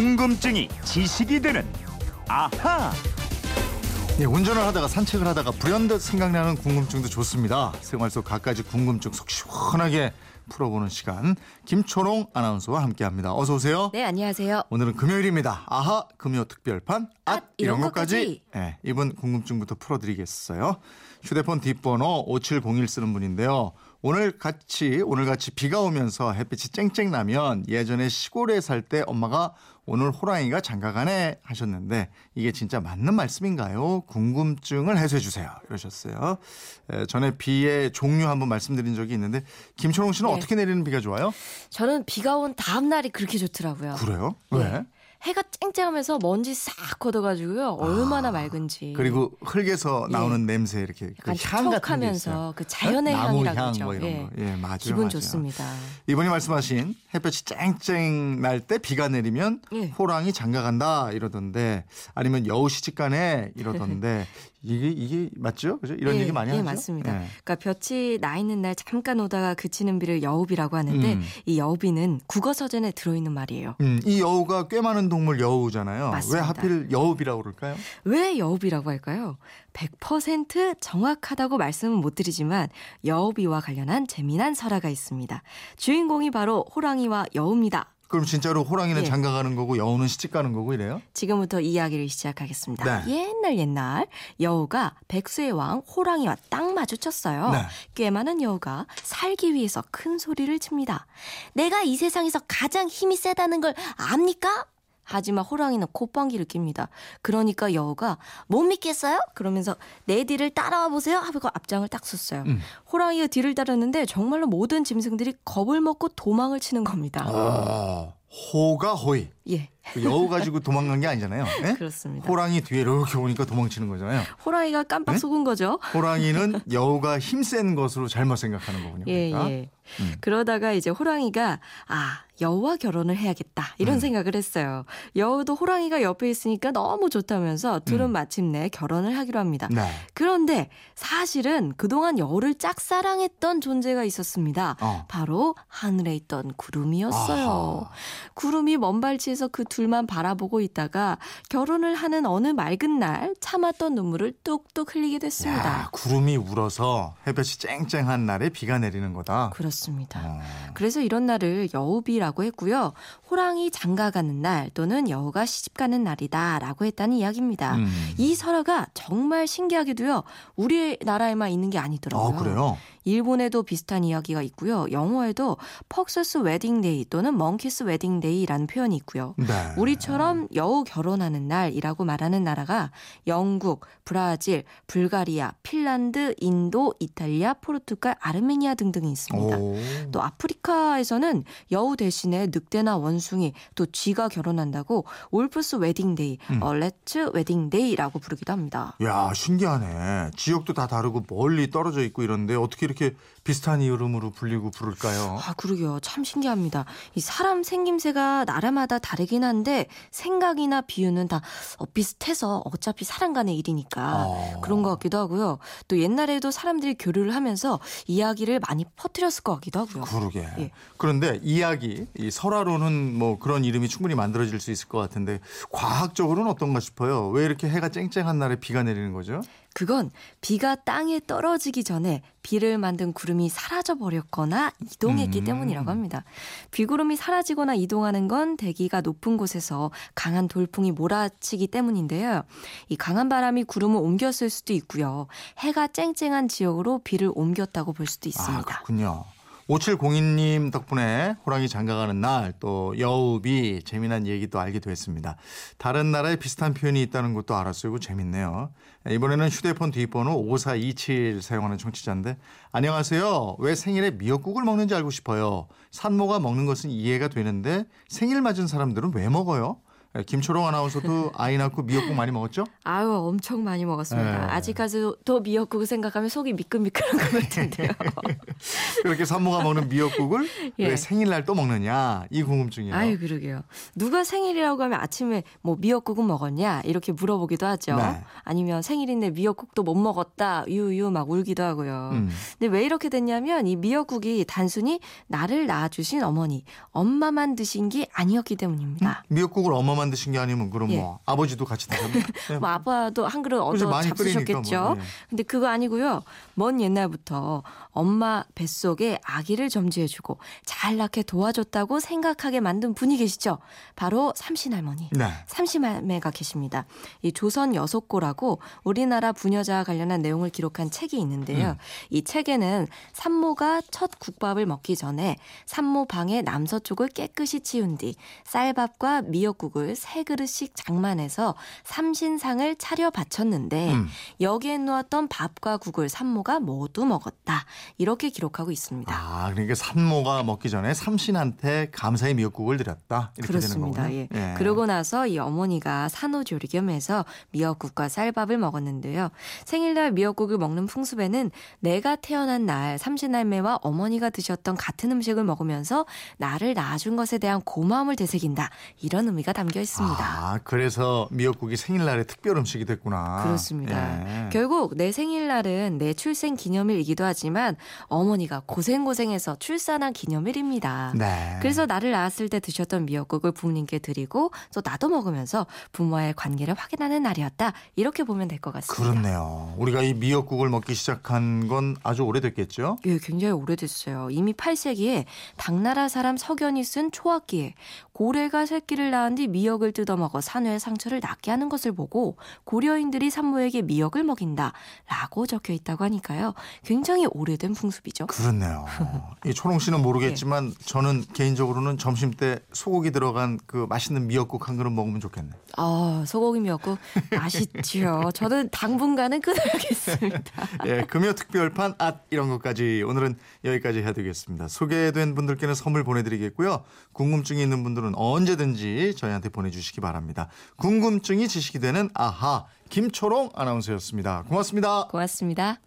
궁금증이 지식이 되는 아하. 예, 운전을 하다가 산책을 하다가 불현듯 생각나는 궁금증도 좋습니다. 생활 속 갖가지 궁금증 속 시원하게 풀어보는 시간 김초롱 아나운서와 함께합니다. 어서 오세요. 네, 안녕하세요. 오늘은 금요일입니다. 아하 금요 특별판 앗 이런 이런 것까지. 것까지. 네, 이분 궁금증부터 풀어드리겠어요. 휴대폰 뒷번호 5701 쓰는 분인데요. 오늘 같이 오늘 같이 비가 오면서 햇빛이 쨍쨍 나면 예전에 시골에 살 때 엄마가 오늘 호랑이가 장가가네 하셨는데 이게 진짜 맞는 말씀인가요? 궁금증을 해소해 주세요. 이러셨어요. 에, 전에 비의 종류 한번 말씀드린 적이 있는데 김초롱 씨는 네. 어떻게 내리는 비가 좋아요? 저는 비가 온 다음 날이 그렇게 좋더라고요. 그래요? 네. 왜? 해가 쨍쨍하면서 먼지 싹 걷어가지고요. 얼마나 맑은지. 아, 그리고 흙에서 예. 나오는 냄새 이렇게 그 약간 향 같은 게 있어요. 촉촉하면서 그 자연의 나무 향이라고 향 그러죠. 뭐 이런 예. 거. 예, 맞아요. 기분 맞아요. 좋습니다. 이분이 말씀하신 햇볕이 쨍쨍 날 때 비가 내리면 예. 호랑이 장가 간다 이러던데 아니면 여우 시집가네 이러던데 이게 이게 맞죠? 그죠? 이런 예, 얘기 많이 예, 하죠. 맞습니다. 예. 그러니까 볕이 나 있는 날 잠깐 오다가 그치는 비를 여우비라고 하는데 음. 이 여우비는 국어 서전에 들어 있는 말이에요. 음, 이 여우가 꽤 많은 동물 여우잖아요. 왜 맞습니다. 하필 여우비라고 그럴까요? 왜 여우비라고 할까요? 100% 정확하다고 말씀은 못 드리지만 여우비와 관련한 재미난 설화가 있습니다. 주인공이 바로 호랑이와 여우입니다. 그럼 진짜로 호랑이는 예. 장가 가는 거고 여우는 시집 가는 거고 이래요? 지금부터 이야기를 시작하겠습니다. 네. 옛날 옛날 여우가 백수의 왕 호랑이와 딱 마주쳤어요. 네. 꽤 많은 여우가 살기 위해서 큰 소리를 칩니다. 내가 이 세상에서 가장 힘이 세다는 걸 압니까? 하지만 호랑이는 콧방귀를 낍니다. 그러니까 여우가 못 믿겠어요? 그러면서 내 뒤를 따라와 보세요. 하고 앞장을 딱 섰어요. 음. 호랑이가 뒤를 따르는데 정말로 모든 짐승들이 겁을 먹고 도망을 치는 겁니다. 어, 호가 호이. 예, 그 여우 가지고 도망간 게 아니잖아요. 예? 그렇습니다. 호랑이 뒤에 이렇게 오니까 도망치는 거잖아요. 호랑이가 깜빡 네? 속은 거죠. 호랑이는 여우가 힘센 것으로 잘못 생각하는 거군요. 예, 그러니까. 예. 음. 그러다가 이제 호랑이가 아, 여우와 결혼을 해야겠다. 이런 음. 생각을 했어요. 여우도 호랑이가 옆에 있으니까 너무 좋다면서 둘은 음. 마침내 결혼을 하기로 합니다. 네. 그런데 사실은 그동안 여우를 짝사랑했던 존재가 있었습니다. 어. 바로 하늘에 있던 구름이었어요. 아하. 구름이 먼 발치에 서 그 둘만 바라보고 있다가 결혼을 하는 어느 맑은 날 참았던 눈물을 뚝뚝 흘리게 됐습니다. 야, 구름이 울어서 햇볕이 쨍쨍한 날에 비가 내리는 거다. 그렇습니다. 어. 그래서 이런 날을 여우비라고 했고요. 호랑이 장가 가는 날 또는 여우가 시집 가는 날이다라고 했다는 이야기입니다. 음. 이 설화가 정말 신기하게도요. 우리나라에만 있는 게 아니더라고요. 아, 그래요? 일본에도 비슷한 이야기가 있고요. 영어에도 fox's wedding day 또는 monkey's wedding day라는 표현이 있고요. 네. 우리처럼 여우 결혼하는 날이라고 말하는 나라가 영국, 브라질, 불가리아, 핀란드, 인도, 이탈리아, 포르투갈, 아르메니아 등등이 있습니다. 오. 또 아프리카에서는 여우 대신에 늑대나 원숭이 또 쥐가 결혼한다고 wolf's wedding day, 음. 어, rat's wedding day라고 부르기도 합니다. 야, 신기하네. 지역도 다 다르고 멀리 떨어져 있고 이런데 어떻게 이렇게 비슷한 이름으로 불리고 부를까요? 아, 그러게요. 참 신기합니다. 이 사람 생김새가 나라마다 다르긴 한데 생각이나 비유는 다 어, 비슷해서 어차피 사람 간의 일이니까 아. 그런 것 같기도 하고요. 또 옛날에도 사람들이 교류를 하면서 이야기를 많이 퍼뜨렸을 것 같기도 하고요. 그러게. 예. 그런데 이야기, 이 설화로는 뭐 그런 이름이 충분히 만들어질 수 있을 것 같은데 과학적으로는 어떤가 싶어요. 왜 이렇게 해가 쨍쨍한 날에 비가 내리는 거죠? 그건 비가 땅에 떨어지기 전에 비를 만든 구름이 사라져 버렸거나 이동했기 음. 때문이라고 합니다. 비구름이 사라지거나 이동하는 건 대기가 높은 곳에서 강한 돌풍이 몰아치기 때문인데요. 이 강한 바람이 구름을 옮겼을 수도 있고요. 해가 쨍쨍한 지역으로 비를 옮겼다고 볼 수도 아, 있습니다. 그렇군요. 5702님 덕분에 호랑이 장가가는 날 또 여우비 재미난 얘기도 알게 됐습니다. 다른 나라에 비슷한 표현이 있다는 것도 알았어요. 이거 재밌네요. 이번에는 휴대폰 뒷번호 5427 사용하는 청취자인데 안녕하세요. 왜 생일에 미역국을 먹는지 알고 싶어요. 산모가 먹는 것은 이해가 되는데 생일 맞은 사람들은 왜 먹어요? 예, 김초롱 아나운서도 아이 낳고 미역국 많이 먹었죠? 아유 엄청 많이 먹었습니다. 네. 아직까지도 미역국 생각하면 속이 미끌미끌한 것 같은데요. 그렇게 산모가 먹는 미역국을 예. 왜 생일날 또 먹느냐 이 궁금증이에요. 아유 그러게요. 누가 생일이라고 하면 아침에 뭐 미역국은 먹었냐 이렇게 물어보기도 하죠. 네. 아니면 생일인데 미역국도 못 먹었다 유유 막 울기도 하고요. 음. 근데 왜 이렇게 됐냐면 이 미역국이 단순히 나를 낳아주신 어머니 엄마만 드신 게 아니었기 때문입니다. 미역국을 엄마만 드신 게 아니면 그럼 예. 뭐 아버지도 같이 드셨나? 네. 뭐 아빠도 한 그릇 얻어 잡수셨겠죠. 뭐, 예. 근데 그거 아니고요. 먼 옛날부터 엄마 뱃속 에 아기를 점지해주고 잘 낳게 도와줬다고 생각하게 만든 분이 계시죠. 바로 삼신할머니. 네. 삼신할매가 계십니다. 이 조선 여섯고라고 우리나라 부녀자와 관련한 내용을 기록한 책이 있는데요. 음. 이 책에는 산모가 첫 국밥을 먹기 전에 산모 방의 남서쪽을 깨끗이 치운 뒤 쌀밥과 미역국을 세 그릇씩 장만해서 삼신상을 차려 바쳤는데 음. 여기에 놓았던 밥과 국을 산모가 모두 먹었다. 이렇게 기록하고 있습니다. 아 그러니까 산모가 먹기 전에 삼신한테 감사의 미역국을 드렸다 이렇게 그렇습니다. 되는 거군요. 예. 그러고 나서 이 어머니가 산후조리 겸해서 미역국과 쌀밥을 먹었는데요. 생일날 미역국을 먹는 풍습에는 내가 태어난 날 삼신할매와 어머니가 드셨던 같은 음식을 먹으면서 나를 낳아준 것에 대한 고마움을 되새긴다. 이런 의미가 담겨 있습니다. 아 그래서 미역국이 생일날의 특별 음식이 됐구나. 그렇습니다. 예. 결국 내 생일날은 내 출생 기념일이기도 하지만 어머니가 고생고생해서 출산한 기념일입니다. 네. 그래서 나를 낳았을 때 드셨던 미역국을 부모님께 드리고 또 나도 먹으면서 부모와의 관계를 확인하는 날이었다. 이렇게 보면 될 것 같습니다. 그렇네요. 우리가 이 미역국을 먹기 시작한 건 아주 오래됐겠죠? 예, 굉장히 오래됐어요. 이미 8세기에 당나라 사람 석연이 쓴 초학기에 고래가 새끼를 낳은 뒤 미역을 뜯어먹어 산후의 상처를 낫게 하는 것을 보고 고려인들이 산모에게 미역을 먹인다 라고 적혀 있다고 하니까요. 굉장히 오래된 풍습이죠. 그렇네요. 이 초롱 씨는 모르겠지만 저는 개인적으로는 점심 때 소고기 들어간 그 맛있는 미역국 한 그릇 먹으면 좋겠네. 아, 소고기 미역국 맛있지요. 저는 당분간은 끊어야겠습니다. 예, 금요 특별판 앗 이런 것까지 오늘은 여기까지 해드리겠습니다. 소개된 분들께는 선물 보내드리겠고요. 궁금증이 있는 분들은 언제든지 저희한테 보내주시기 바랍니다. 궁금증이 지식이 되는 아하 김초롱 아나운서였습니다. 고맙습니다. 고맙습니다.